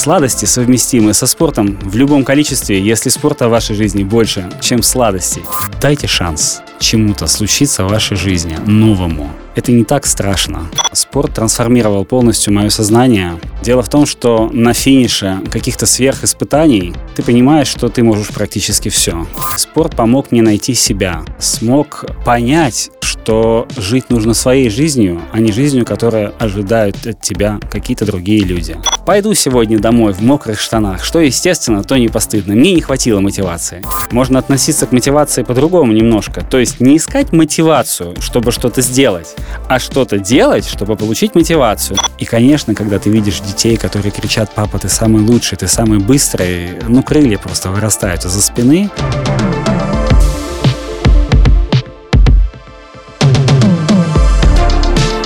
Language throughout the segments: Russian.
Сладости совместимы со спортом в любом количестве, если спорта в вашей жизни больше, чем сладостей. Дайте шанс чему-то случиться в вашей жизни, новому. Это не так страшно. Спорт трансформировал полностью мое сознание. Дело в том, что на финише каких-то сверхиспытаний ты понимаешь, что ты можешь практически все. Спорт помог мне найти себя, смог понять, что жить нужно своей жизнью, а не жизнью, которая ожидают от тебя какие-то другие люди. Пойду сегодня домой в мокрых штанах, что естественно, то не постыдно. Мне не хватило мотивации. Можно относиться к мотивации по-другому немножко. То есть не искать мотивацию, чтобы что-то сделать, а что-то делать, чтобы получить мотивацию. И, конечно, когда ты видишь детей, которые кричат, папа, ты самый лучший, ты самый быстрый, ну, крылья просто вырастают из-за спины.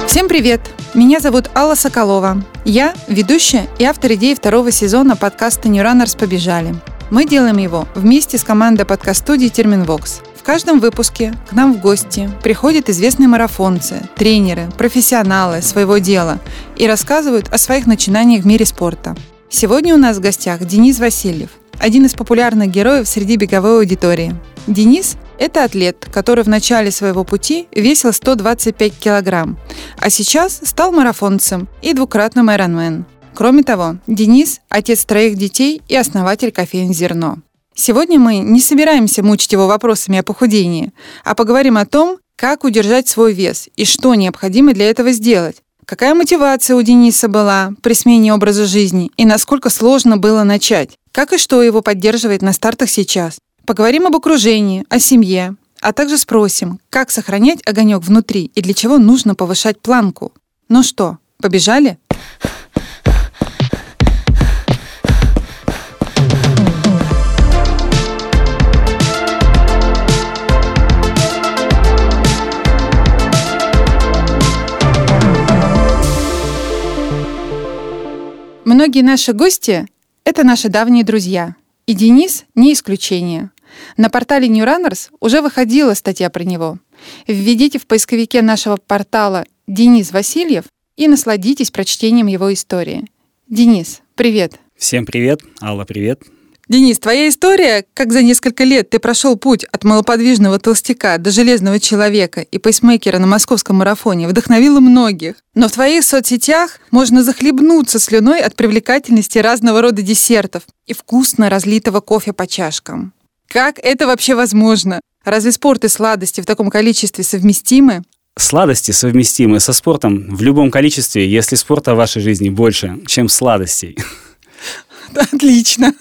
Всем привет! Меня зовут Алла Соколова. Я ведущая и автор идеи второго сезона подкаста Runners побежали. Мы делаем его вместе с командой подкаст-студии Терминвокс. Каждом выпуске к нам в гости приходят известные марафонцы, тренеры, профессионалы своего дела и рассказывают о своих начинаниях в мире спорта. Сегодня у нас в гостях Денис Васильев, один из популярных героев среди беговой аудитории. Денис это атлет, который в начале своего пути весил 125 килограмм, а сейчас стал марафонцем и двукратным айронмен. Кроме того, Денис – отец троих детей и основатель кофеин «Зерно». Сегодня мы не собираемся мучить его вопросами о похудении, а поговорим о том, как удержать свой вес и что необходимо для этого сделать. Какая мотивация у Дениса была при смене образа жизни и насколько сложно было начать? Как и что его поддерживает на стартах сейчас? Поговорим об окружении, о семье, а также спросим, как сохранять огонек внутри и для чего нужно повышать планку. Ну что, побежали? Многие наши гости — это наши давние друзья. И Денис не исключение. На портале New Runners уже выходила статья про него. Введите в поисковике нашего портала Денис Васильев и насладитесь прочтением его истории. Денис, привет. Всем привет. Алла, привет. Денис, твоя история, как за несколько лет ты прошел путь от малоподвижного толстяка до железного человека и пейсмейкера на московском марафоне, вдохновила многих. Но в твоих соцсетях можно захлебнуться слюной от привлекательности разного рода десертов и вкусно разлитого кофе по чашкам. Как это вообще возможно? Разве спорт и сладости в таком количестве совместимы? Сладости совместимы со спортом в любом количестве, если спорта в вашей жизни больше, чем сладостей. Отлично.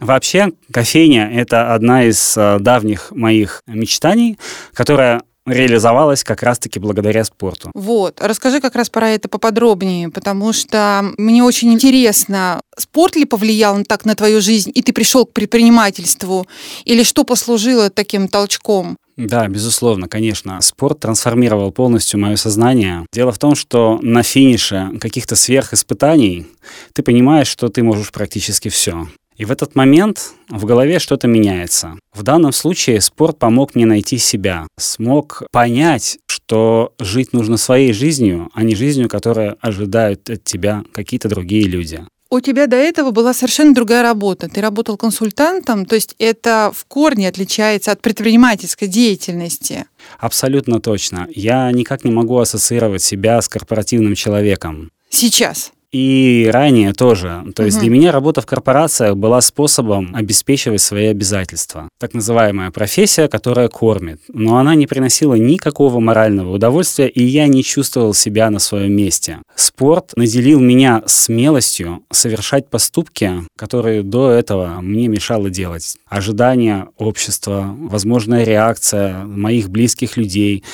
Вообще, кофейня — это одна из э, давних моих мечтаний, которая реализовалась как раз-таки благодаря спорту. Вот. Расскажи как раз про это поподробнее, потому что мне очень интересно, спорт ли повлиял так на твою жизнь, и ты пришел к предпринимательству, или что послужило таким толчком? Да, безусловно, конечно. Спорт трансформировал полностью мое сознание. Дело в том, что на финише каких-то сверхиспытаний ты понимаешь, что ты можешь практически все. И в этот момент в голове что-то меняется. В данном случае спорт помог мне найти себя, смог понять, что жить нужно своей жизнью, а не жизнью, которая ожидают от тебя какие-то другие люди. У тебя до этого была совершенно другая работа. Ты работал консультантом, то есть это в корне отличается от предпринимательской деятельности. Абсолютно точно. Я никак не могу ассоциировать себя с корпоративным человеком. Сейчас. И ранее тоже. То есть угу. для меня работа в корпорациях была способом обеспечивать свои обязательства. Так называемая профессия, которая кормит. Но она не приносила никакого морального удовольствия, и я не чувствовал себя на своем месте. Спорт наделил меня смелостью совершать поступки, которые до этого мне мешало делать. Ожидания общества, возможная реакция моих близких людей,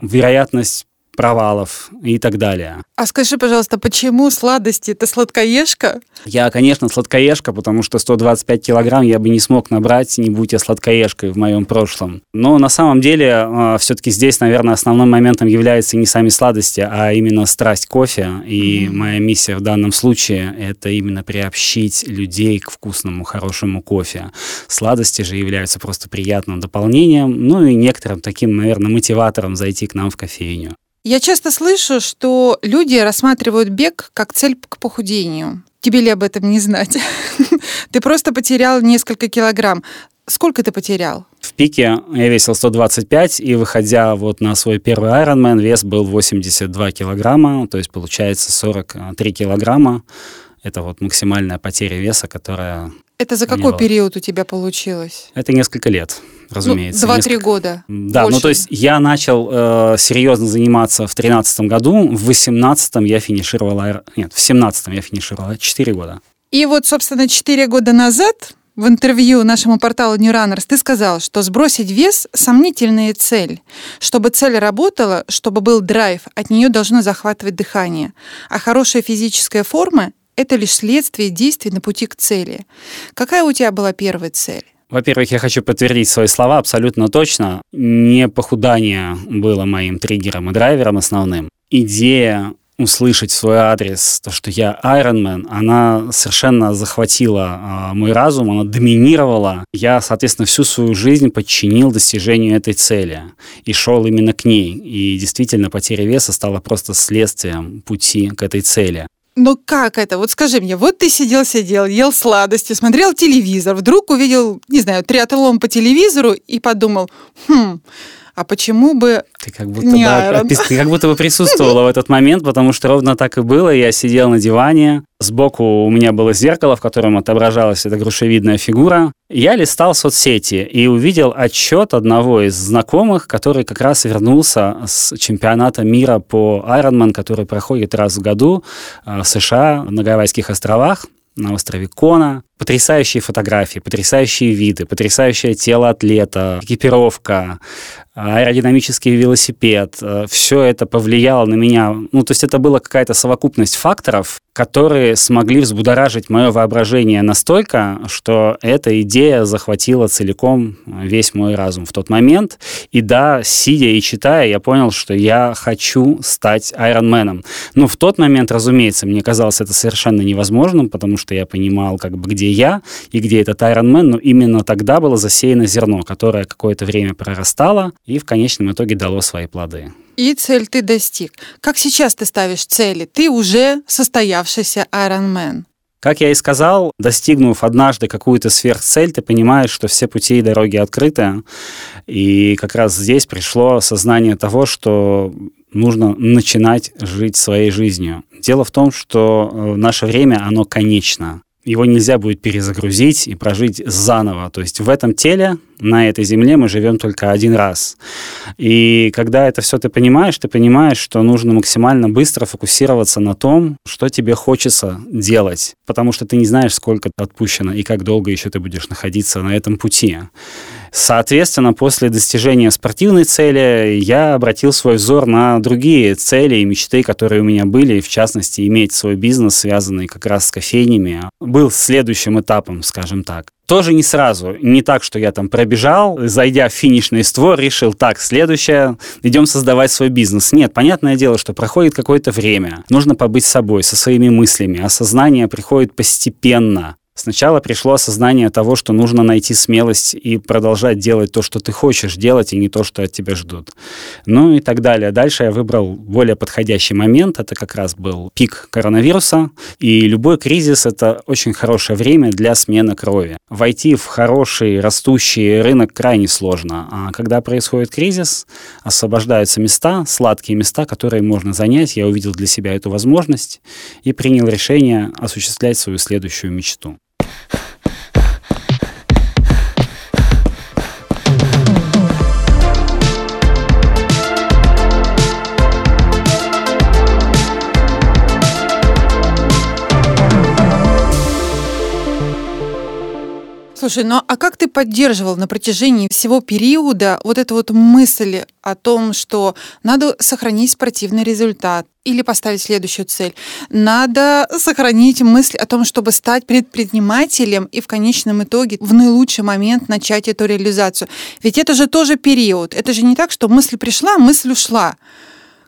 вероятность провалов и так далее. А скажи, пожалуйста, почему сладости это сладкоежка? Я, конечно, сладкоежка, потому что 125 килограмм я бы не смог набрать, не будь я сладкоежкой в моем прошлом. Но на самом деле э, все-таки здесь, наверное, основным моментом является не сами сладости, а именно страсть кофе. И mm-hmm. моя миссия в данном случае это именно приобщить людей к вкусному, хорошему кофе. Сладости же являются просто приятным дополнением, ну и некоторым таким, наверное, мотиватором зайти к нам в кофейню. Я часто слышу, что люди рассматривают бег как цель к похудению. Тебе ли об этом не знать? Ты просто потерял несколько килограмм. Сколько ты потерял? В пике я весил 125, и выходя вот на свой первый Ironman, вес был 82 килограмма, то есть получается 43 килограмма. Это вот максимальная потеря веса, которая... Это за какой период у тебя получилось? Это несколько лет, разумеется. Ну, Два-три года. Да, Больше. ну то есть я начал э, серьезно заниматься в 2013 году, в 2018 я финишировал... Нет, в 2017 я финишировал, 4 года. И вот, собственно, 4 года назад в интервью нашему порталу New Runners ты сказал, что сбросить вес – сомнительная цель. Чтобы цель работала, чтобы был драйв, от нее должно захватывать дыхание. А хорошая физическая форма – это лишь следствие действий на пути к цели. Какая у тебя была первая цель? Во-первых, я хочу подтвердить свои слова абсолютно точно. Не похудание было моим триггером и драйвером основным. Идея услышать свой адрес, то, что я Ironman, она совершенно захватила э, мой разум, она доминировала. Я, соответственно, всю свою жизнь подчинил достижению этой цели и шел именно к ней. И действительно, потеря веса стала просто следствием пути к этой цели. Но как это? Вот скажи мне, вот ты сидел-сидел, ел сладости, смотрел телевизор, вдруг увидел, не знаю, триатлон по телевизору и подумал, хм, а почему бы ты как будто, не бы, ты как будто бы присутствовала в этот момент, потому что ровно так и было. Я сидел на диване, сбоку у меня было зеркало, в котором отображалась эта грушевидная фигура. Я листал соцсети и увидел отчет одного из знакомых, который как раз вернулся с чемпионата мира по Ironman, который проходит раз в году э, в США на Гавайских островах на острове Кона. Потрясающие фотографии, потрясающие виды, потрясающее тело атлета, экипировка, аэродинамический велосипед. Все это повлияло на меня. Ну, то есть это была какая-то совокупность факторов, которые смогли взбудоражить мое воображение настолько, что эта идея захватила целиком весь мой разум в тот момент. И да, сидя и читая, я понял, что я хочу стать Айронменом. Но в тот момент, разумеется, мне казалось это совершенно невозможным, потому что я понимал, как бы, где я и где этот Айронмен, но именно тогда было засеяно зерно, которое какое-то время прорастало и в конечном итоге дало свои плоды. И цель ты достиг. Как сейчас ты ставишь цели? Ты уже состоявшийся Ironman. Как я и сказал, достигнув однажды какую-то сверхцель, ты понимаешь, что все пути и дороги открыты. И как раз здесь пришло сознание того, что нужно начинать жить своей жизнью. Дело в том, что э, наше время, оно конечно его нельзя будет перезагрузить и прожить заново. То есть в этом теле, на этой земле мы живем только один раз. И когда это все ты понимаешь, ты понимаешь, что нужно максимально быстро фокусироваться на том, что тебе хочется делать, потому что ты не знаешь, сколько отпущено и как долго еще ты будешь находиться на этом пути. Соответственно, после достижения спортивной цели я обратил свой взор на другие цели и мечты, которые у меня были, в частности, иметь свой бизнес, связанный как раз с кофейнями, был следующим этапом, скажем так. Тоже не сразу. Не так, что я там пробежал, зайдя в финишный створ, решил, так, следующее, идем создавать свой бизнес. Нет, понятное дело, что проходит какое-то время. Нужно побыть собой, со своими мыслями. Осознание приходит постепенно. Сначала пришло осознание того, что нужно найти смелость и продолжать делать то, что ты хочешь делать, и не то, что от тебя ждут. Ну и так далее. Дальше я выбрал более подходящий момент. Это как раз был пик коронавируса. И любой кризис — это очень хорошее время для смены крови. Войти в хороший растущий рынок крайне сложно. А когда происходит кризис, освобождаются места, сладкие места, которые можно занять. Я увидел для себя эту возможность и принял решение осуществлять свою следующую мечту. Слушай, ну а как ты поддерживал на протяжении всего периода вот эту вот мысль о том, что надо сохранить спортивный результат или поставить следующую цель? Надо сохранить мысль о том, чтобы стать предпринимателем и в конечном итоге в наилучший момент начать эту реализацию. Ведь это же тоже период. Это же не так, что мысль пришла, мысль ушла.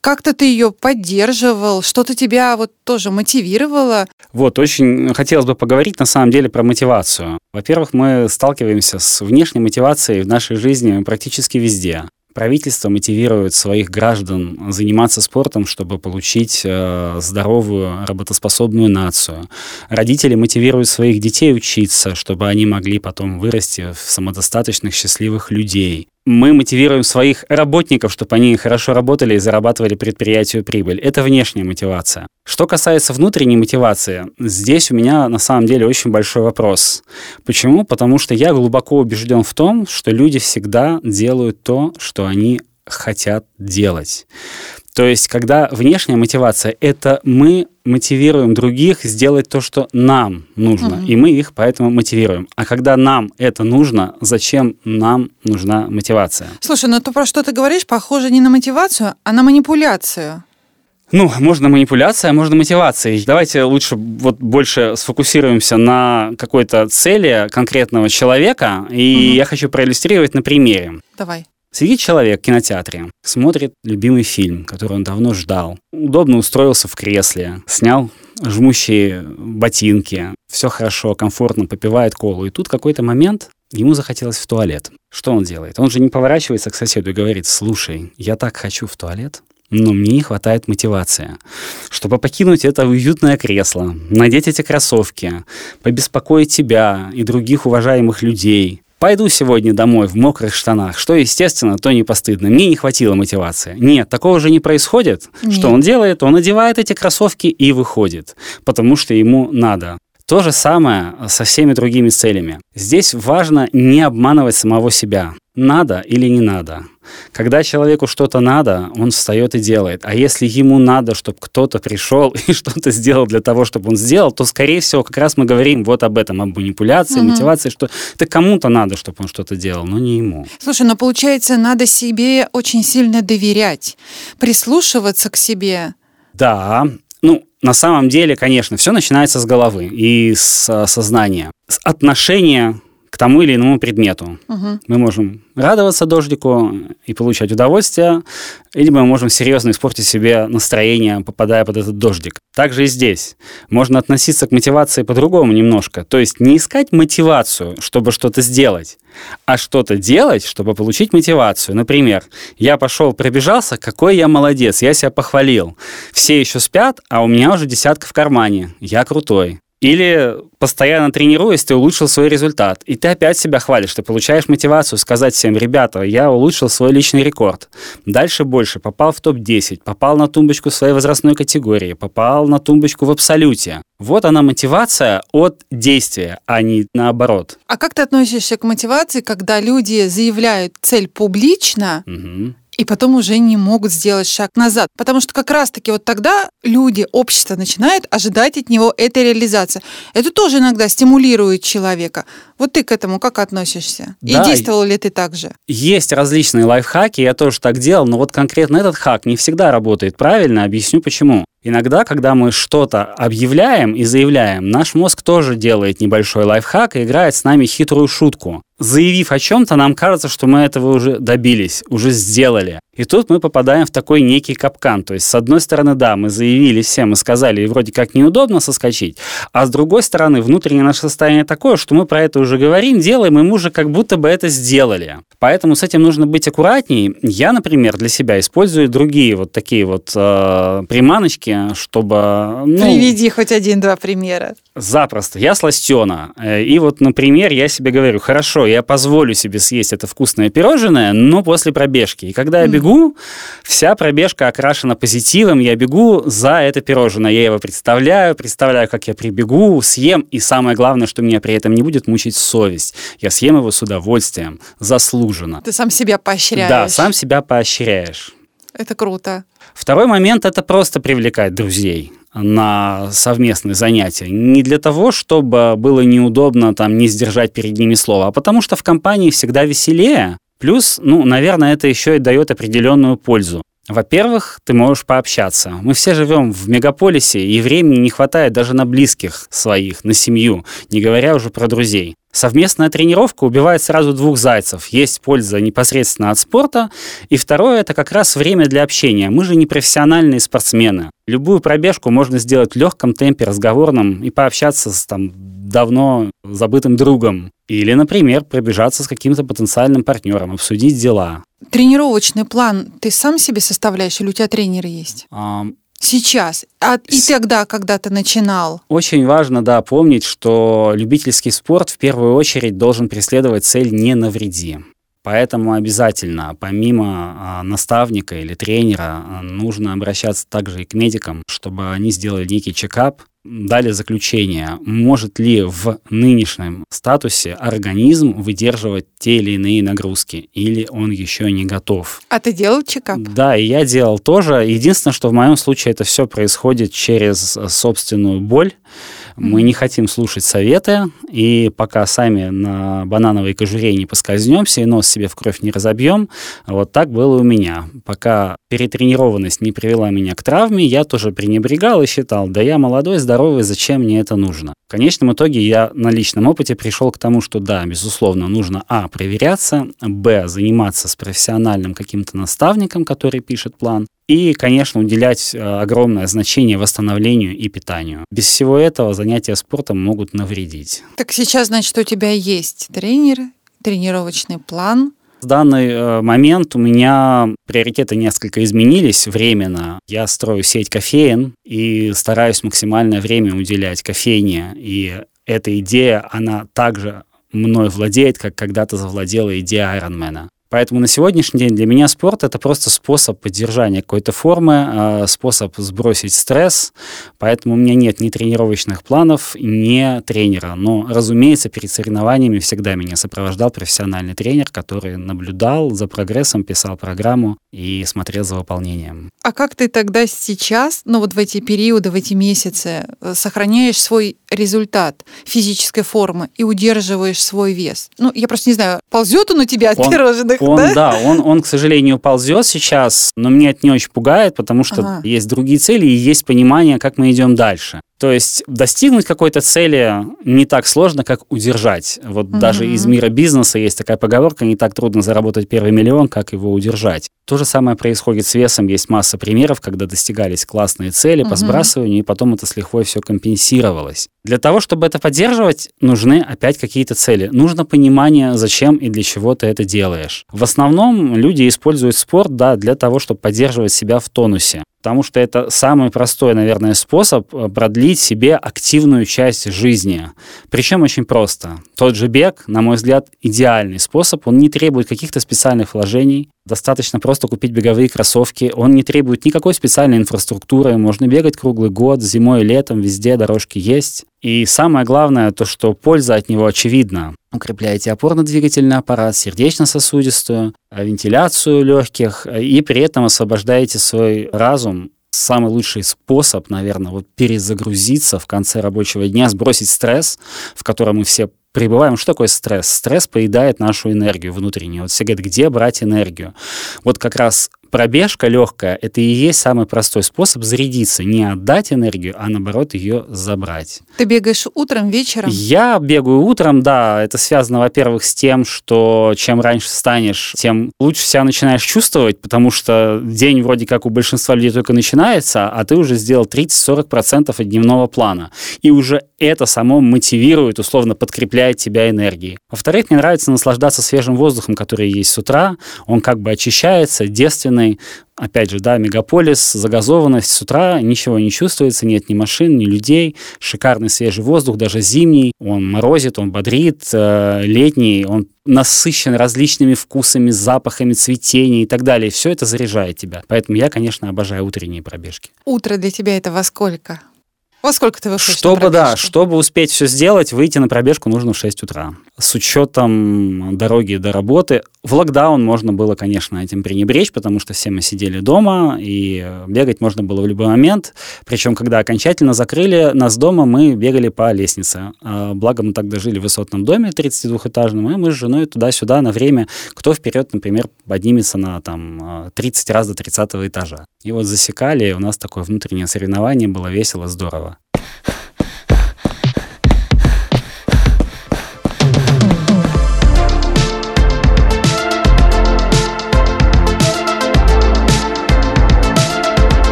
Как-то ты ее поддерживал, что-то тебя вот тоже мотивировало? Вот, очень хотелось бы поговорить на самом деле про мотивацию. Во-первых, мы сталкиваемся с внешней мотивацией в нашей жизни практически везде. Правительство мотивирует своих граждан заниматься спортом, чтобы получить э, здоровую, работоспособную нацию. Родители мотивируют своих детей учиться, чтобы они могли потом вырасти в самодостаточных, счастливых людей мы мотивируем своих работников, чтобы они хорошо работали и зарабатывали предприятию прибыль. Это внешняя мотивация. Что касается внутренней мотивации, здесь у меня на самом деле очень большой вопрос. Почему? Потому что я глубоко убежден в том, что люди всегда делают то, что они хотят делать. То есть, когда внешняя мотивация — это мы мотивируем других сделать то, что нам нужно, угу. и мы их поэтому мотивируем. А когда нам это нужно, зачем нам нужна мотивация? Слушай, ну то про что ты говоришь, похоже не на мотивацию, а на манипуляцию. Ну, можно манипуляция, а можно мотивация. Давайте лучше вот больше сфокусируемся на какой-то цели конкретного человека, и угу. я хочу проиллюстрировать на примере. Давай. Сидит человек в кинотеатре, смотрит любимый фильм, который он давно ждал. Удобно устроился в кресле, снял жмущие ботинки, все хорошо, комфортно, попивает колу. И тут какой-то момент ему захотелось в туалет. Что он делает? Он же не поворачивается к соседу и говорит, слушай, я так хочу в туалет, но мне не хватает мотивации. Чтобы покинуть это уютное кресло, надеть эти кроссовки, побеспокоить тебя и других уважаемых людей, Пойду сегодня домой в мокрых штанах, что естественно, то не постыдно. Мне не хватило мотивации. Нет, такого же не происходит. Нет. Что он делает? Он одевает эти кроссовки и выходит, потому что ему надо. То же самое со всеми другими целями. Здесь важно не обманывать самого себя надо или не надо. Когда человеку что-то надо, он встает и делает. А если ему надо, чтобы кто-то пришел и что-то сделал для того, чтобы он сделал, то, скорее всего, как раз мы говорим вот об этом, об манипуляции, угу. мотивации, что это кому-то надо, чтобы он что-то делал, но не ему. Слушай, ну получается, надо себе очень сильно доверять, прислушиваться к себе. Да, ну, на самом деле, конечно, все начинается с головы и с сознания. С отношения тому или иному предмету. Угу. Мы можем радоваться дождику и получать удовольствие, или мы можем серьезно испортить себе настроение, попадая под этот дождик. Также и здесь. Можно относиться к мотивации по-другому немножко. То есть не искать мотивацию, чтобы что-то сделать, а что-то делать, чтобы получить мотивацию. Например, я пошел, пробежался, какой я молодец, я себя похвалил. Все еще спят, а у меня уже десятка в кармане. Я крутой. Или постоянно тренируясь, ты улучшил свой результат. И ты опять себя хвалишь, ты получаешь мотивацию сказать всем, ребята, я улучшил свой личный рекорд. Дальше больше, попал в топ-10, попал на тумбочку своей возрастной категории, попал на тумбочку в абсолюте. Вот она мотивация от действия, а не наоборот. А как ты относишься к мотивации, когда люди заявляют цель публично, угу и потом уже не могут сделать шаг назад. Потому что как раз-таки вот тогда люди, общество начинает ожидать от него этой реализации. Это тоже иногда стимулирует человека. Вот ты к этому как относишься? Да, и действовал ли ты так же? Есть различные лайфхаки, я тоже так делал, но вот конкретно этот хак не всегда работает правильно, объясню почему. Иногда, когда мы что-то объявляем и заявляем, наш мозг тоже делает небольшой лайфхак и играет с нами хитрую шутку. Заявив о чем-то, нам кажется, что мы этого уже добились, уже сделали. И тут мы попадаем в такой некий капкан. То есть, с одной стороны, да, мы заявили всем и сказали, и вроде как неудобно соскочить, а с другой стороны, внутреннее наше состояние такое, что мы про это уже говорим, делаем, и мы уже как будто бы это сделали. Поэтому с этим нужно быть аккуратней. Я, например, для себя использую другие вот такие вот э, приманочки, чтобы... Ну, Приведи хоть один-два примера. Запросто. Я сластена. Э, и вот, например, я себе говорю, хорошо, я позволю себе съесть это вкусное пирожное, но после пробежки. И когда я бегу, вся пробежка окрашена позитивом, я бегу за это пирожное. Я его представляю, представляю, как я прибегу, съем, и самое главное, что меня при этом не будет мучить совесть. Я съем его с удовольствием, заслуженно. Ты сам себя поощряешь. Да, сам себя поощряешь. Это круто. Второй момент – это просто привлекать друзей на совместные занятия. Не для того, чтобы было неудобно там не сдержать перед ними слово, а потому что в компании всегда веселее. Плюс, ну, наверное, это еще и дает определенную пользу. Во-первых, ты можешь пообщаться. Мы все живем в мегаполисе, и времени не хватает даже на близких своих, на семью, не говоря уже про друзей. Совместная тренировка убивает сразу двух зайцев. Есть польза непосредственно от спорта, и второе – это как раз время для общения. Мы же не профессиональные спортсмены. Любую пробежку можно сделать в легком темпе, разговорном, и пообщаться с там, давно забытым другом. Или, например, пробежаться с каким-то потенциальным партнером, обсудить дела. тренировочный план ты сам себе составляешь или у тебя тренер есть? А, Сейчас. А и тогда, когда ты начинал? Очень важно, да, помнить, что любительский спорт в первую очередь должен преследовать цель «не навреди». Поэтому обязательно, помимо а, наставника или тренера, нужно обращаться также и к медикам, чтобы они сделали некий чекап, дали заключение, может ли в нынешнем статусе организм выдерживать те или иные нагрузки, или он еще не готов. А ты делал чекап? Да, и я делал тоже. Единственное, что в моем случае это все происходит через собственную боль. Мы не хотим слушать советы, и пока сами на банановой кожуре не поскользнемся и нос себе в кровь не разобьем, вот так было у меня. Пока перетренированность не привела меня к травме, я тоже пренебрегал и считал, да я молодой, здоровый, зачем мне это нужно? В конечном итоге я на личном опыте пришел к тому, что да, безусловно, нужно а. проверяться, б. заниматься с профессиональным каким-то наставником, который пишет план, и, конечно, уделять э, огромное значение восстановлению и питанию. Без всего этого занятия спортом могут навредить. Так сейчас, значит, у тебя есть тренер, тренировочный план, в данный э, момент у меня приоритеты несколько изменились временно. Я строю сеть кофеин и стараюсь максимальное время уделять кофейне. И эта идея, она также мной владеет, как когда-то завладела идея Айронмена. Поэтому на сегодняшний день для меня спорт это просто способ поддержания какой-то формы, а, способ сбросить стресс. Поэтому у меня нет ни тренировочных планов, ни тренера. Но, разумеется, перед соревнованиями всегда меня сопровождал профессиональный тренер, который наблюдал за прогрессом, писал программу и смотрел за выполнением. А как ты тогда сейчас, ну вот в эти периоды, в эти месяцы, э, сохраняешь свой результат физической формы и удерживаешь свой вес? Ну, я просто не знаю, ползет он у тебя от он, пирожных? Он, да, да он, он, к сожалению, ползет сейчас, но меня это не очень пугает, потому что ага. есть другие цели и есть понимание, как мы идем дальше. То есть достигнуть какой-то цели не так сложно, как удержать. Вот mm-hmm. даже из мира бизнеса есть такая поговорка, не так трудно заработать первый миллион, как его удержать. То же самое происходит с весом. Есть масса примеров, когда достигались классные цели по mm-hmm. сбрасыванию, и потом это с лихвой все компенсировалось. Для того, чтобы это поддерживать, нужны опять какие-то цели. Нужно понимание, зачем и для чего ты это делаешь. В основном люди используют спорт да, для того, чтобы поддерживать себя в тонусе потому что это самый простой, наверное, способ э, продлить себе активную часть жизни. Причем очень просто. Тот же бег, на мой взгляд, идеальный способ. Он не требует каких-то специальных вложений. Достаточно просто купить беговые кроссовки. Он не требует никакой специальной инфраструктуры. Можно бегать круглый год, зимой и летом, везде дорожки есть. И самое главное, то, что польза от него очевидна. Укрепляете опорно-двигательный аппарат, сердечно-сосудистую, вентиляцию легких, и при этом освобождаете свой разум самый лучший способ, наверное, вот перезагрузиться в конце рабочего дня, сбросить стресс, в котором мы все пребываем. Что такое стресс? Стресс поедает нашу энергию внутреннюю. Вот все говорят, где брать энергию? Вот как раз пробежка легкая – это и есть самый простой способ зарядиться, не отдать энергию, а наоборот ее забрать. Ты бегаешь утром, вечером? Я бегаю утром, да. Это связано, во-первых, с тем, что чем раньше встанешь, тем лучше себя начинаешь чувствовать, потому что день вроде как у большинства людей только начинается, а ты уже сделал 30-40% от дневного плана. И уже это само мотивирует, условно подкрепляет тебя энергией. Во-вторых, мне нравится наслаждаться свежим воздухом, который есть с утра. Он как бы очищается, девственно огромный, опять же, да, мегаполис, загазованность, с утра ничего не чувствуется, нет ни машин, ни людей, шикарный свежий воздух, даже зимний, он морозит, он бодрит, э, летний, он насыщен различными вкусами, запахами, цветения и так далее. Все это заряжает тебя. Поэтому я, конечно, обожаю утренние пробежки. Утро для тебя это во сколько? Во сколько ты выходишь Чтобы, да, чтобы успеть все сделать, выйти на пробежку нужно в 6 утра. С учетом дороги до работы. В локдаун можно было, конечно, этим пренебречь, потому что все мы сидели дома, и бегать можно было в любой момент. Причем, когда окончательно закрыли нас дома, мы бегали по лестнице. А, благо, мы тогда жили в высотном доме 32-этажном, и мы с женой туда-сюда на время, кто вперед, например, поднимется на там 30 раз до 30 этажа. И вот засекали, и у нас такое внутреннее соревнование было весело, здорово.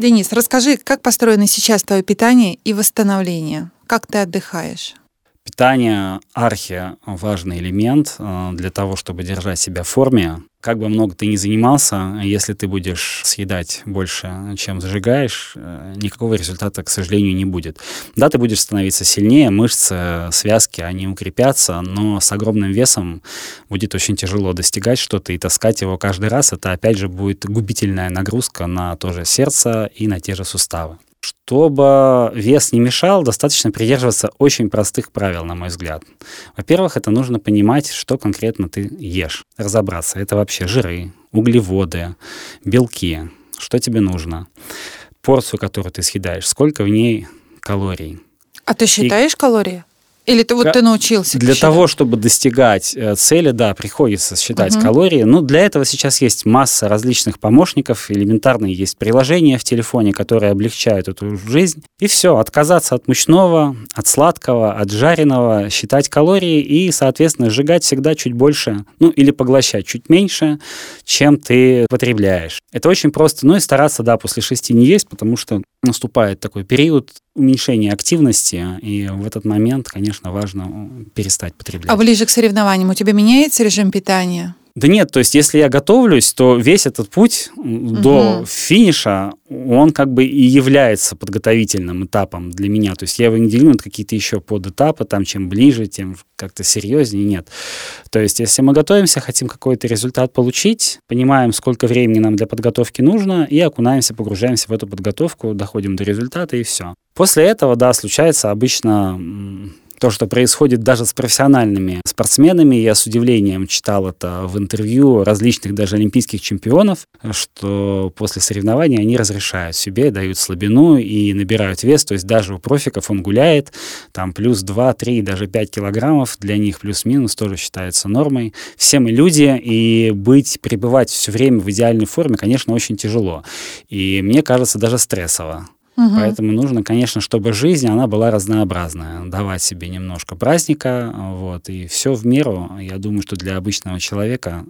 Денис, расскажи, как построено сейчас твое питание и восстановление? Как ты отдыхаешь? Питание архи важный элемент э, для того, чтобы держать себя в форме. Как бы много ты ни занимался, если ты будешь съедать больше, чем зажигаешь, э, никакого результата, к сожалению, не будет. Да, ты будешь становиться сильнее, мышцы, связки, они укрепятся, но с огромным весом будет очень тяжело достигать что-то и таскать его каждый раз. Это, опять же, будет губительная нагрузка на то же сердце и на те же суставы. Чтобы вес не мешал, достаточно придерживаться очень простых правил, на мой взгляд. Во-первых, это нужно понимать, что конкретно ты ешь, разобраться. Это вообще жиры, углеводы, белки, что тебе нужно, порцию, которую ты съедаешь, сколько в ней калорий. А ты считаешь И... калории? Или ты вот ты научился? Для считать? того, чтобы достигать э, цели, да, приходится считать угу. калории. Но для этого сейчас есть масса различных помощников. Элементарные есть приложения в телефоне, которые облегчают эту жизнь. И все, отказаться от мучного, от сладкого, от жареного, считать калории и, соответственно, сжигать всегда чуть больше, ну или поглощать чуть меньше, чем ты потребляешь. Это очень просто. Ну и стараться, да, после шести не есть, потому что наступает такой период уменьшения активности, и в этот момент, конечно, важно перестать потреблять. А ближе к соревнованиям у тебя меняется режим питания? Да нет, то есть если я готовлюсь, то весь этот путь угу. до финиша, он как бы и является подготовительным этапом для меня. То есть я его не делю на какие-то еще подэтапы, там чем ближе, тем как-то серьезнее, нет. То есть если мы готовимся, хотим какой-то результат получить, понимаем, сколько времени нам для подготовки нужно, и окунаемся, погружаемся в эту подготовку, доходим до результата, и все. После этого, да, случается обычно то, что происходит даже с профессиональными спортсменами. Я с удивлением читал это в интервью различных даже олимпийских чемпионов, что после соревнований они разрешают себе, дают слабину и набирают вес. То есть даже у профиков он гуляет, там плюс 2, 3, даже 5 килограммов, для них плюс-минус тоже считается нормой. Все мы люди, и быть, пребывать все время в идеальной форме, конечно, очень тяжело. И мне кажется, даже стрессово. Угу. Поэтому нужно, конечно, чтобы жизнь, она была разнообразная. Давать себе немножко праздника, вот, и все в меру. Я думаю, что для обычного человека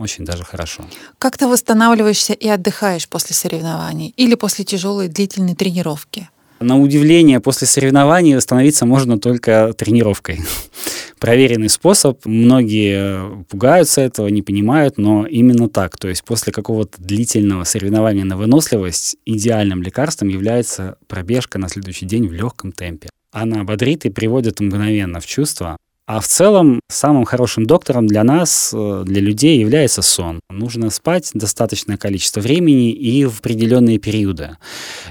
очень даже хорошо. Как ты восстанавливаешься и отдыхаешь после соревнований или после тяжелой длительной тренировки? На удивление, после соревнований восстановиться можно только тренировкой. Проверенный способ. Многие пугаются этого, не понимают, но именно так. То есть после какого-то длительного соревнования на выносливость идеальным лекарством является пробежка на следующий день в легком темпе. Она бодрит и приводит мгновенно в чувство. А в целом самым хорошим доктором для нас, э, для людей является сон. Нужно спать достаточное количество времени и в определенные периоды.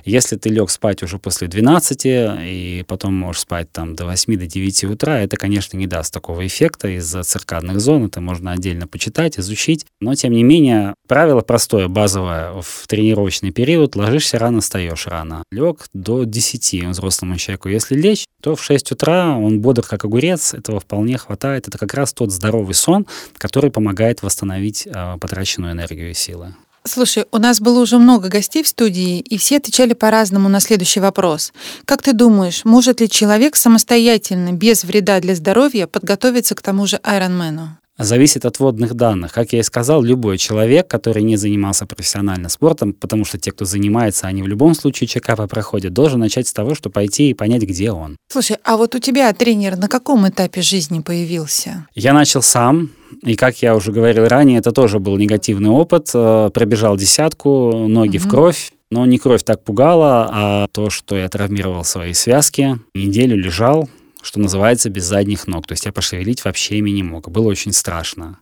Если ты лег спать уже после 12 и потом можешь спать там до 8 до 9 утра, это, конечно, не даст такого эффекта из-за циркадных зон. Это можно отдельно почитать, изучить. Но, тем не менее, правило простое, базовое. В тренировочный период ложишься рано, встаешь рано. Лег до 10 взрослому человеку. Если лечь, то в 6 утра он бодр, как огурец. Этого вполне хватает. Это как раз тот здоровый сон, который помогает восстановить э, потраченную энергию и силы. Слушай, у нас было уже много гостей в студии, и все отвечали по-разному на следующий вопрос. Как ты думаешь, может ли человек самостоятельно, без вреда для здоровья, подготовиться к тому же Айронмену? Зависит от водных данных. Как я и сказал, любой человек, который не занимался профессионально спортом, потому что те, кто занимается, они в любом случае чекапы проходят, должен начать с того, что пойти и понять, где он. Слушай, а вот у тебя тренер на каком этапе жизни появился? Я начал сам, и как я уже говорил ранее, это тоже был негативный опыт. Э, пробежал десятку, ноги угу. в кровь. Но не кровь так пугала, а то, что я травмировал свои связки. Неделю лежал, что называется, без задних ног. То есть я пошевелить вообще ими не мог. Было очень страшно.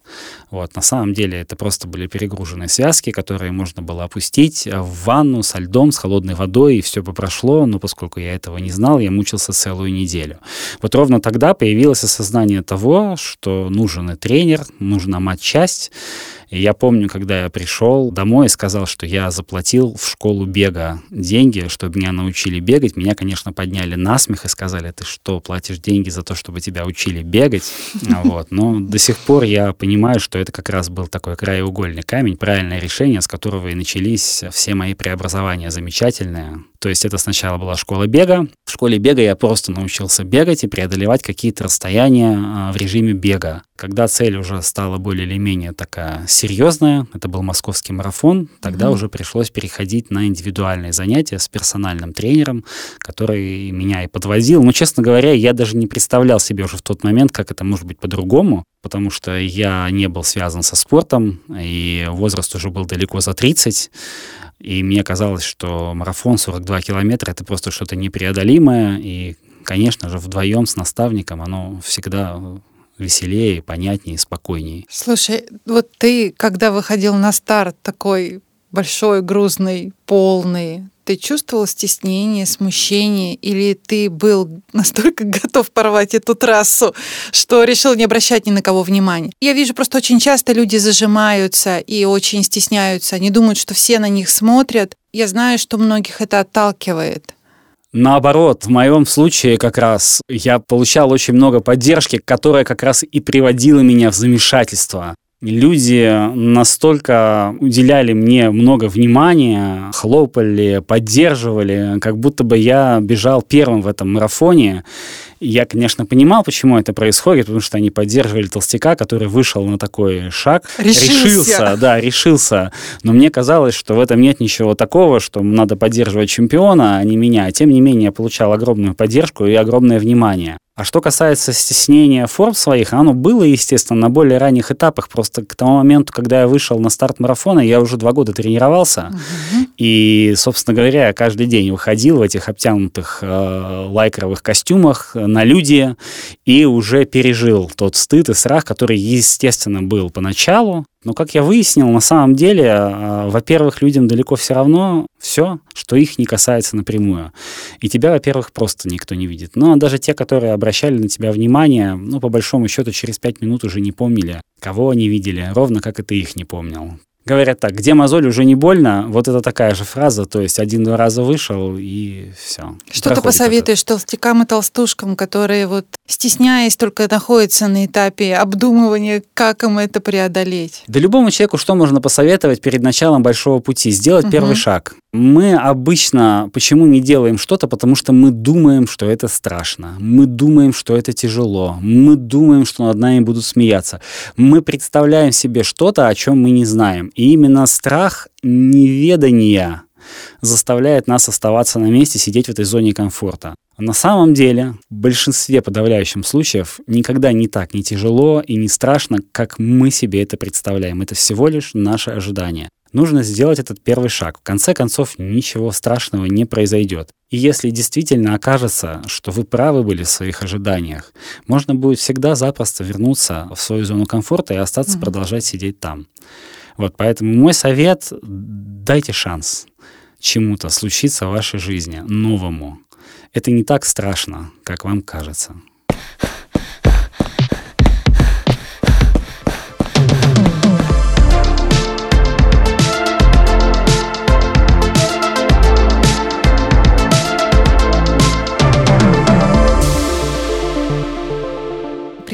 Вот. На самом деле это просто были перегруженные связки, которые можно было опустить в ванну со льдом, с холодной водой, и все бы прошло. Но поскольку я этого не знал, я мучился целую неделю. Вот ровно тогда появилось осознание того, что нужен и тренер, нужна мать-часть, и я помню, когда я пришел домой и сказал, что я заплатил в школу бега деньги, чтобы меня научили бегать. Меня, конечно, подняли на смех и сказали, ты что, платишь деньги за то, чтобы тебя учили бегать? Вот. Но до сих пор я понимаю, что это как раз был такой краеугольный камень, правильное решение, с которого и начались все мои преобразования замечательные. То есть это сначала была школа бега. В школе бега я просто научился бегать и преодолевать какие-то расстояния а, в режиме бега. Когда цель уже стала более или менее такая серьезная, это был московский марафон, тогда mm-hmm. уже пришлось переходить на индивидуальные занятия с персональным тренером, который меня и подвозил. Но, честно говоря, я даже не представлял себе уже в тот момент, как это может быть по-другому, потому что я не был связан со спортом, и возраст уже был далеко за 30. И мне казалось, что марафон 42 километра — это просто что-то непреодолимое. И, конечно же, вдвоем с наставником оно всегда веселее, понятнее, спокойнее. Слушай, вот ты, когда выходил на старт такой большой, грузный, полный, ты чувствовал стеснение, смущение, или ты был настолько готов порвать эту трассу, что решил не обращать ни на кого внимания? Я вижу, просто очень часто люди зажимаются и очень стесняются. Они думают, что все на них смотрят. Я знаю, что многих это отталкивает. Наоборот, в моем случае как раз я получал очень много поддержки, которая как раз и приводила меня в замешательство люди настолько уделяли мне много внимания, хлопали, поддерживали, как будто бы я бежал первым в этом марафоне. Я, конечно, понимал, почему это происходит, потому что они поддерживали толстяка, который вышел на такой шаг. Решился. решился да, решился. Но мне казалось, что в этом нет ничего такого, что надо поддерживать чемпиона, а не меня. Тем не менее, я получал огромную поддержку и огромное внимание. А что касается стеснения форм своих, оно было, естественно, на более ранних этапах. Просто к тому моменту, когда я вышел на старт марафона, я уже два года тренировался. Угу. И, собственно говоря, я каждый день выходил в этих обтянутых э, лайкровых костюмах на люди и уже пережил тот стыд и страх, который, естественно, был поначалу. Но, как я выяснил, на самом деле, э, во-первых, людям далеко все равно все, что их не касается напрямую. И тебя, во-первых, просто никто не видит. Но даже те, которые обращали на тебя внимание, ну, по большому счету, через пять минут уже не помнили, кого они видели, ровно как и ты их не помнил. Говорят так, где мозоль уже не больно, вот это такая же фраза, то есть один-два раза вышел и все. Что ты посоветуешь это. толстякам и толстушкам, которые вот стесняясь только находятся на этапе обдумывания, как им это преодолеть? Да любому человеку что можно посоветовать перед началом большого пути? Сделать угу. первый шаг. Мы обычно почему не делаем что-то? Потому что мы думаем, что это страшно. Мы думаем, что это тяжело. Мы думаем, что над нами будут смеяться. Мы представляем себе что-то, о чем мы не знаем. И именно страх неведания заставляет нас оставаться на месте, сидеть в этой зоне комфорта. На самом деле, в большинстве подавляющих случаев никогда не так не тяжело и не страшно, как мы себе это представляем. Это всего лишь наше ожидание. Нужно сделать этот первый шаг. В конце концов, ничего страшного не произойдет. И если действительно окажется, что вы правы были в своих ожиданиях, можно будет всегда запросто вернуться в свою зону комфорта и остаться mm-hmm. продолжать сидеть там. Вот, поэтому мой совет — дайте шанс чему-то случиться в вашей жизни, новому. Это не так страшно, как вам кажется.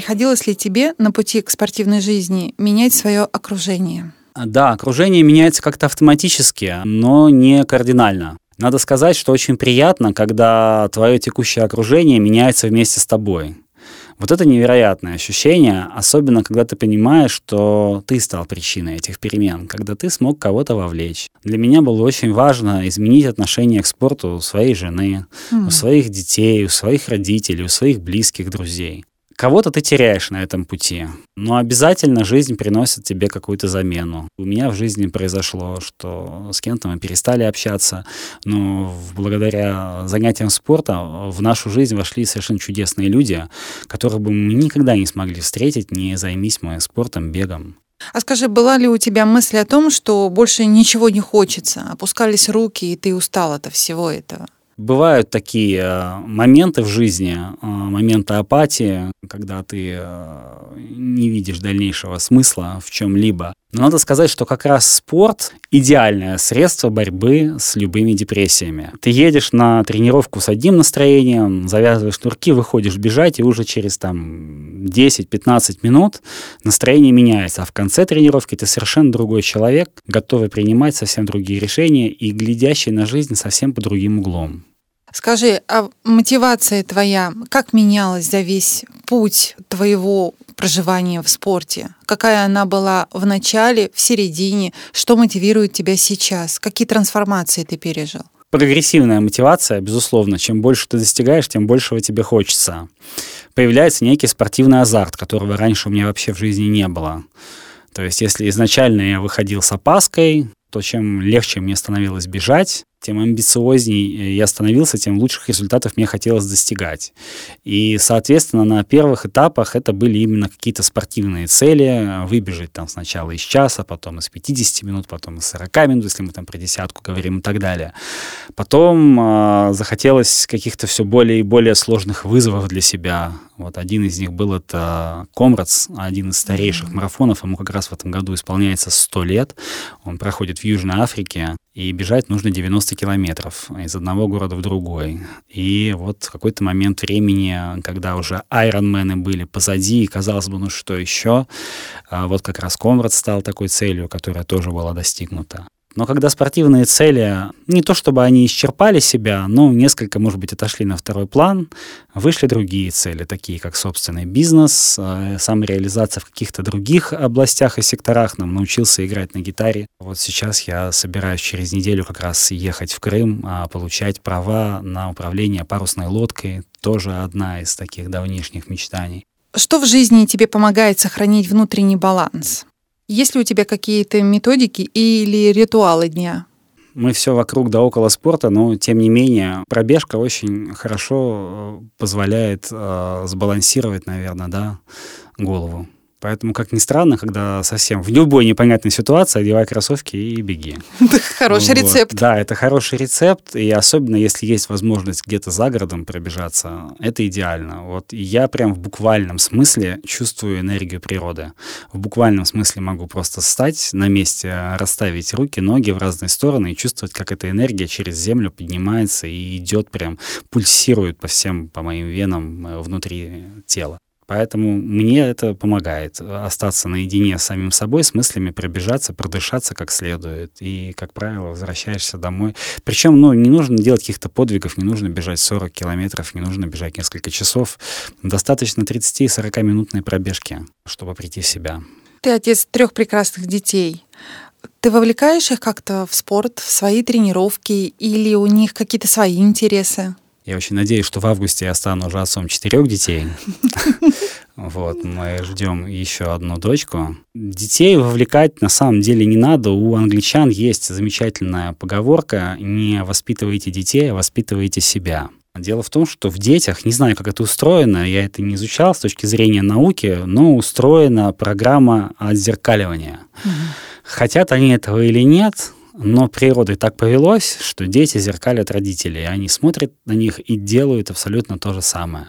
Приходилось ли тебе на пути к спортивной жизни менять свое окружение? Да, окружение меняется как-то автоматически, но не кардинально. Надо сказать, что очень приятно, когда твое текущее окружение меняется вместе с тобой. Вот это невероятное ощущение, особенно когда ты понимаешь, что ты стал причиной этих перемен, когда ты смог кого-то вовлечь. Для меня было очень важно изменить отношение к спорту у своей жены, mm. у своих детей, у своих родителей, у своих близких друзей. Кого-то ты теряешь на этом пути, но обязательно жизнь приносит тебе какую-то замену. У меня в жизни произошло, что с кем-то мы перестали общаться, но благодаря занятиям спорта в нашу жизнь вошли совершенно чудесные люди, которых бы мы никогда не смогли встретить, не займись мы спортом, бегом. А скажи, была ли у тебя мысль о том, что больше ничего не хочется, опускались руки, и ты устал от всего этого? Бывают такие э, моменты в жизни, э, моменты апатии, когда ты э, не видишь дальнейшего смысла в чем-либо. Но надо сказать, что как раз спорт – идеальное средство борьбы с любыми депрессиями. Ты едешь на тренировку с одним настроением, завязываешь шнурки, выходишь бежать, и уже через там 10-15 минут настроение меняется. А в конце тренировки ты совершенно другой человек, готовый принимать совсем другие решения и глядящий на жизнь совсем по другим углом. Скажи, а мотивация твоя как менялась за весь путь твоего проживания в спорте? Какая она была в начале, в середине? Что мотивирует тебя сейчас? Какие трансформации ты пережил? Прогрессивная мотивация, безусловно. Чем больше ты достигаешь, тем большего тебе хочется. Появляется некий спортивный азарт, которого раньше у меня вообще в жизни не было. То есть, если изначально я выходил с опаской, то чем легче мне становилось бежать, тем амбициозней я становился, тем лучших результатов мне хотелось достигать. И, соответственно, на первых этапах это были именно какие-то спортивные цели, выбежать там сначала из часа, потом из 50 минут, потом из 40 минут, если мы там про десятку говорим и так далее. Потом э, захотелось каких-то все более и более сложных вызовов для себя. Вот один из них был это Комрадс, один из старейших марафонов, ему как раз в этом году исполняется 100 лет. Он проходит в Южной Африке, и бежать нужно 90 километров из одного города в другой. И вот в какой-то момент времени, когда уже айронмены были позади, и казалось бы, ну что еще, а вот как раз Комрад стал такой целью, которая тоже была достигнута. Но когда спортивные цели, не то чтобы они исчерпали себя, но несколько, может быть, отошли на второй план, вышли другие цели, такие как собственный бизнес, э, самореализация в каких-то других областях и секторах. Нам научился играть на гитаре. Вот сейчас я собираюсь через неделю как раз ехать в Крым, а получать права на управление парусной лодкой. Тоже одна из таких давнишних мечтаний. Что в жизни тебе помогает сохранить внутренний баланс? Есть ли у тебя какие-то методики или ритуалы дня? Мы все вокруг да около спорта, но тем не менее пробежка очень хорошо э, позволяет э, сбалансировать, наверное, да, голову. Поэтому, как ни странно, когда совсем в любой непонятной ситуации одевай кроссовки и беги. Хороший рецепт. Да, это хороший рецепт, и особенно если есть возможность где-то за городом пробежаться, это идеально. Вот я прям в буквальном смысле чувствую энергию природы. В буквальном смысле могу просто встать на месте, расставить руки, ноги в разные стороны и чувствовать, как эта энергия через землю поднимается и идет прям, пульсирует по всем, по моим венам э, внутри тела. Поэтому мне это помогает остаться наедине с самим собой, с мыслями, пробежаться, продышаться как следует. И, как правило, возвращаешься домой. Причем, ну, не нужно делать каких-то подвигов, не нужно бежать 40 километров, не нужно бежать несколько часов. Достаточно 30-40 минутной пробежки, чтобы прийти в себя. Ты отец трех прекрасных детей. Ты вовлекаешь их как-то в спорт, в свои тренировки или у них какие-то свои интересы? Я очень надеюсь, что в августе я стану уже отцом четырех детей. Вот, мы ждем еще одну дочку. Детей вовлекать на самом деле не надо. У англичан есть замечательная поговорка «Не воспитывайте детей, а воспитывайте себя». Дело в том, что в детях, не знаю, как это устроено, я это не изучал с точки зрения науки, но устроена программа отзеркаливания. Угу. Хотят они этого или нет, но природой так повелось, что дети зеркалят родителей. Они смотрят на них и делают абсолютно то же самое.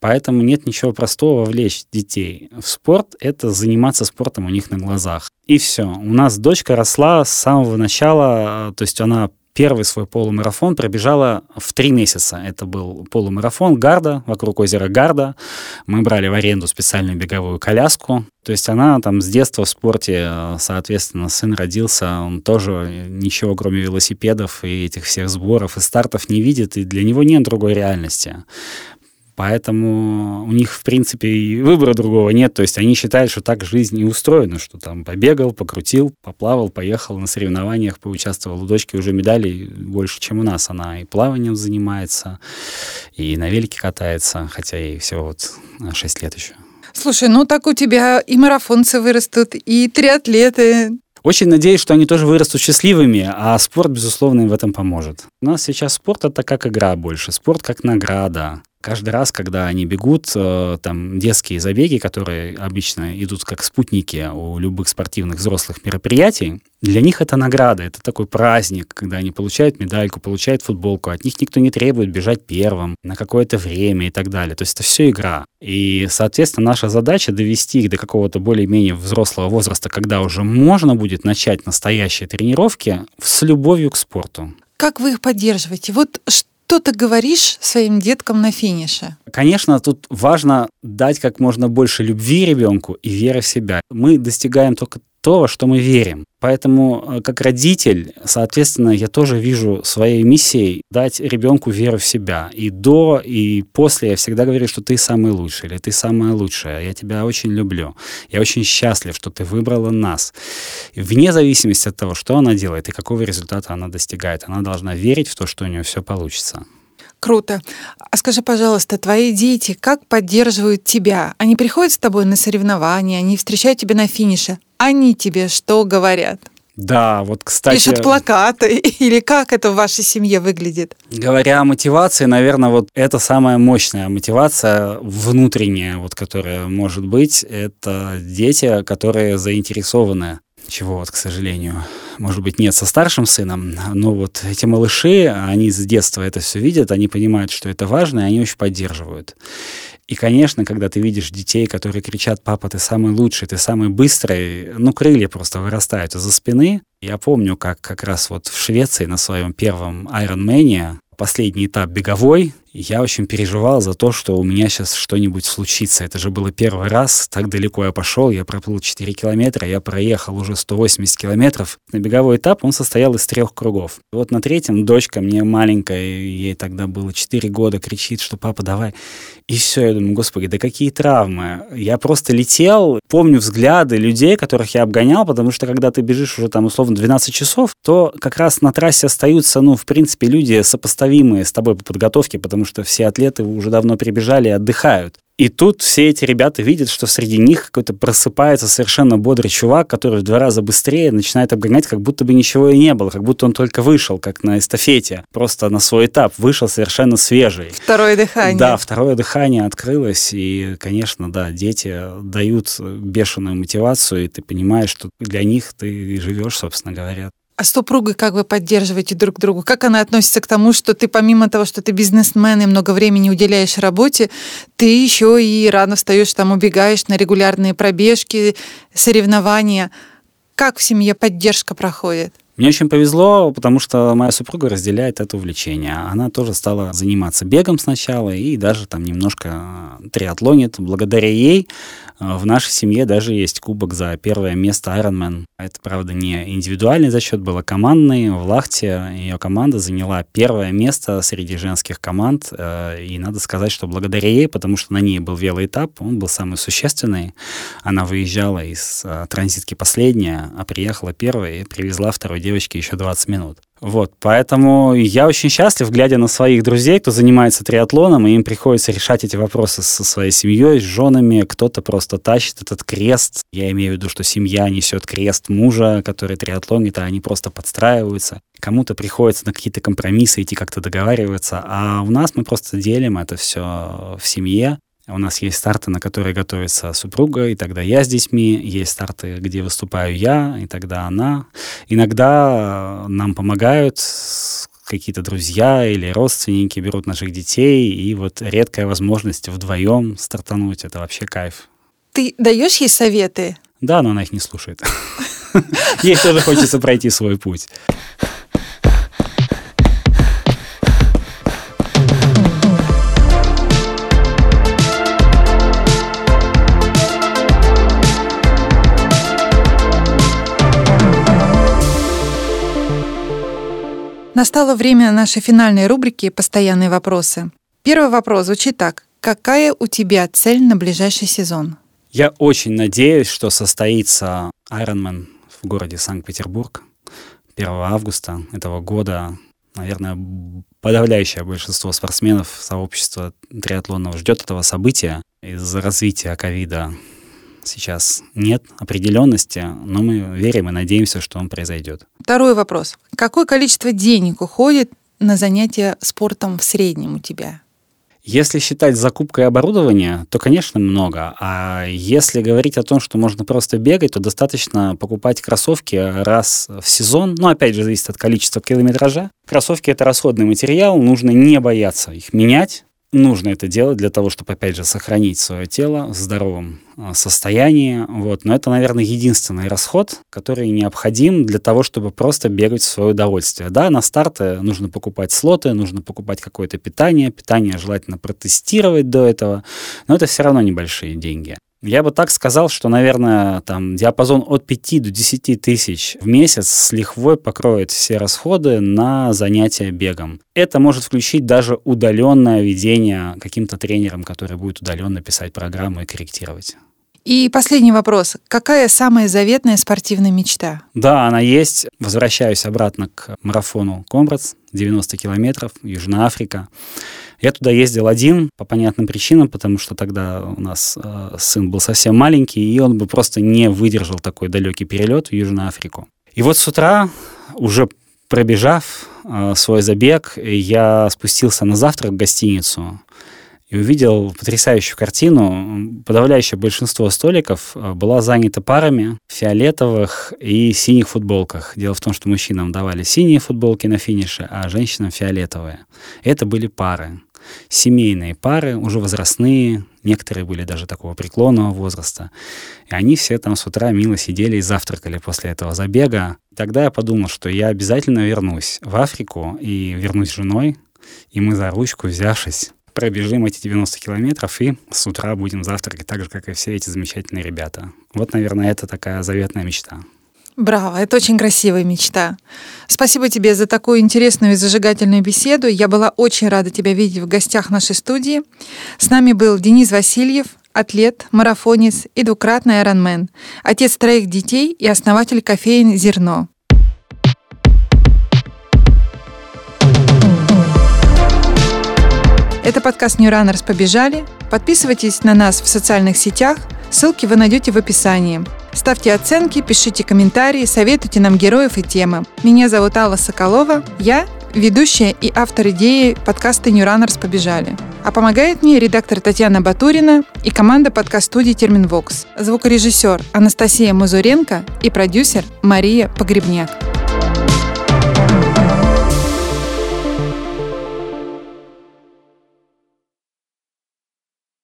Поэтому нет ничего простого вовлечь детей в спорт. Это заниматься спортом у них на глазах. И все. У нас дочка росла с самого начала, то есть она первый свой полумарафон пробежала в три месяца. Это был полумарафон Гарда, вокруг озера Гарда. Мы брали в аренду специальную беговую коляску. То есть она там с детства в спорте, соответственно, сын родился, он тоже ничего, кроме велосипедов и этих всех сборов и стартов не видит, и для него нет другой реальности. Поэтому у них, в принципе, и выбора другого нет. То есть они считают, что так жизнь и устроена, что там побегал, покрутил, поплавал, поехал на соревнованиях, поучаствовал. У дочки уже медалей больше, чем у нас. Она и плаванием занимается, и на велике катается, хотя ей всего вот 6 лет еще. Слушай, ну так у тебя и марафонцы вырастут, и триатлеты. Очень надеюсь, что они тоже вырастут счастливыми, а спорт, безусловно, им в этом поможет. У нас сейчас спорт — это как игра больше, спорт как награда Каждый раз, когда они бегут, э, там детские забеги, которые обычно идут как спутники у любых спортивных взрослых мероприятий, для них это награда, это такой праздник, когда они получают медальку, получают футболку, от них никто не требует бежать первым на какое-то время и так далее. То есть это все игра. И, соответственно, наша задача довести их до какого-то более-менее взрослого возраста, когда уже можно будет начать настоящие тренировки с любовью к спорту. Как вы их поддерживаете? Вот что ты говоришь своим деткам на финише? Конечно, тут важно дать как можно больше любви ребенку и веры в себя. Мы достигаем только то, во что мы верим. Поэтому, э, как родитель, соответственно, я тоже вижу своей миссией дать ребенку веру в себя. И до, и после я всегда говорю, что ты самый лучший, или ты самая лучшая, я тебя очень люблю. Я очень счастлив, что ты выбрала нас. И вне зависимости от того, что она делает и какого результата она достигает, она должна верить в то, что у нее все получится. Круто. А скажи, пожалуйста, твои дети как поддерживают тебя? Они приходят с тобой на соревнования, они встречают тебя на финише. Они тебе что говорят? Да, вот, кстати... Пишут плакаты или как это в вашей семье выглядит? Говоря о мотивации, наверное, вот это самая мощная мотивация внутренняя, вот, которая может быть, это дети, которые заинтересованы чего вот, к сожалению, может быть, нет со старшим сыном, но вот эти малыши, они с детства это все видят, они понимают, что это важно, и они очень поддерживают. И, конечно, когда ты видишь детей, которые кричат, папа, ты самый лучший, ты самый быстрый, ну, крылья просто вырастают из-за спины. Я помню, как как раз вот в Швеции на своем первом Iron Man последний этап беговой, я очень переживал за то, что у меня сейчас что-нибудь случится. Это же было первый раз, так далеко я пошел, я проплыл 4 километра, я проехал уже 180 километров. На беговой этап он состоял из трех кругов. Вот на третьем дочка мне маленькая, ей тогда было 4 года, кричит, что папа, давай. И все, я думаю, господи, да какие травмы. Я просто летел, помню взгляды людей, которых я обгонял, потому что когда ты бежишь уже там условно 12 часов, то как раз на трассе остаются, ну, в принципе, люди сопоставимые с тобой по подготовке, потому что все атлеты уже давно прибежали и отдыхают. И тут все эти ребята видят, что среди них какой-то просыпается совершенно бодрый чувак, который в два раза быстрее начинает обгонять, как будто бы ничего и не было, как будто он только вышел, как на эстафете, просто на свой этап, вышел совершенно свежий. Второе дыхание. Да, второе дыхание открылось, и, конечно, да, дети дают бешеную мотивацию, и ты понимаешь, что для них ты живешь, собственно говоря. А с супругой как вы поддерживаете друг другу? Как она относится к тому, что ты помимо того, что ты бизнесмен и много времени уделяешь работе, ты еще и рано встаешь, там убегаешь на регулярные пробежки, соревнования? Как в семье поддержка проходит? Мне очень повезло, потому что моя супруга разделяет это увлечение. Она тоже стала заниматься бегом сначала и даже там немножко триатлонит. Благодаря ей э, в нашей семье даже есть кубок за первое место Ironman. Это, правда, не индивидуальный зачет, был, а командный. В Лахте ее команда заняла первое место среди женских команд. Э, и надо сказать, что благодаря ей, потому что на ней был велоэтап, он был самый существенный. Она выезжала из э, транзитки последняя, а приехала первая и привезла второй девочке еще 20 минут. Вот, поэтому я очень счастлив, глядя на своих друзей, кто занимается триатлоном, и им приходится решать эти вопросы со своей семьей, с женами. Кто-то просто тащит этот крест. Я имею в виду, что семья несет крест мужа, который триатлонит, а они просто подстраиваются. Кому-то приходится на какие-то компромиссы идти как-то договариваться, а у нас мы просто делим это все в семье. У нас есть старты, на которые готовится супруга, и тогда я с детьми. Есть старты, где выступаю я, и тогда она. Иногда э, нам помогают какие-то друзья или родственники берут наших детей, и вот редкая возможность вдвоем стартануть, это вообще кайф. Ты даешь ей советы? Да, но она их не слушает. Ей тоже хочется пройти свой путь. Настало время нашей финальной рубрики «Постоянные вопросы». Первый вопрос звучит так. Какая у тебя цель на ближайший сезон? Я очень надеюсь, что состоится Ironman в городе Санкт-Петербург 1 августа этого года. Наверное, подавляющее большинство спортсменов сообщества триатлонного ждет этого события. Из-за развития ковида сейчас нет определенности, но мы верим и надеемся, что он произойдет. Второй вопрос. Какое количество денег уходит на занятия спортом в среднем у тебя? Если считать закупкой оборудования, то, конечно, много. А если говорить о том, что можно просто бегать, то достаточно покупать кроссовки раз в сезон. Ну, опять же, зависит от количества километража. Кроссовки — это расходный материал, нужно не бояться их менять нужно это делать для того, чтобы, опять же, сохранить свое тело в здоровом а, состоянии. Вот. Но это, наверное, единственный расход, который необходим для того, чтобы просто бегать в свое удовольствие. Да, на старте нужно покупать слоты, нужно покупать какое-то питание. Питание желательно протестировать до этого, но это все равно небольшие деньги. Я бы так сказал, что, наверное, там диапазон от 5 до 10 тысяч в месяц с лихвой покроет все расходы на занятия бегом. Это может включить даже удаленное ведение каким-то тренером, который будет удаленно писать программу и корректировать. И последний вопрос. Какая самая заветная спортивная мечта? Да, она есть. Возвращаюсь обратно к марафону Комбрац, 90 километров, Южная Африка. Я туда ездил один по понятным причинам, потому что тогда у нас э, сын был совсем маленький, и он бы просто не выдержал такой далекий перелет в Южную Африку. И вот с утра, уже пробежав э, свой забег, я спустился на завтрак в гостиницу и увидел потрясающую картину. Подавляющее большинство столиков э, была занято парами в фиолетовых и синих футболках. Дело в том, что мужчинам давали синие футболки на финише, а женщинам фиолетовые. Это были пары семейные пары, уже возрастные, некоторые были даже такого преклонного возраста. И они все там с утра мило сидели и завтракали после этого забега. Тогда я подумал, что я обязательно вернусь в Африку и вернусь с женой, и мы за ручку, взявшись, пробежим эти 90 километров и с утра будем завтракать так же, как и все эти замечательные ребята. Вот, наверное, это такая заветная мечта. Браво, это очень красивая мечта. Спасибо тебе за такую интересную и зажигательную беседу. Я была очень рада тебя видеть в гостях нашей студии. С нами был Денис Васильев, атлет, марафонец и двукратный айронмен, отец троих детей и основатель кофеин «Зерно». Это подкаст New Runners «Побежали». Подписывайтесь на нас в социальных сетях. Ссылки вы найдете в описании. Ставьте оценки, пишите комментарии, советуйте нам героев и темы. Меня зовут Алла Соколова. Я ведущая и автор идеи подкаста New Runners «Побежали». А помогает мне редактор Татьяна Батурина и команда подкаст-студии «Терминвокс», звукорежиссер Анастасия Мазуренко и продюсер Мария Погребняк.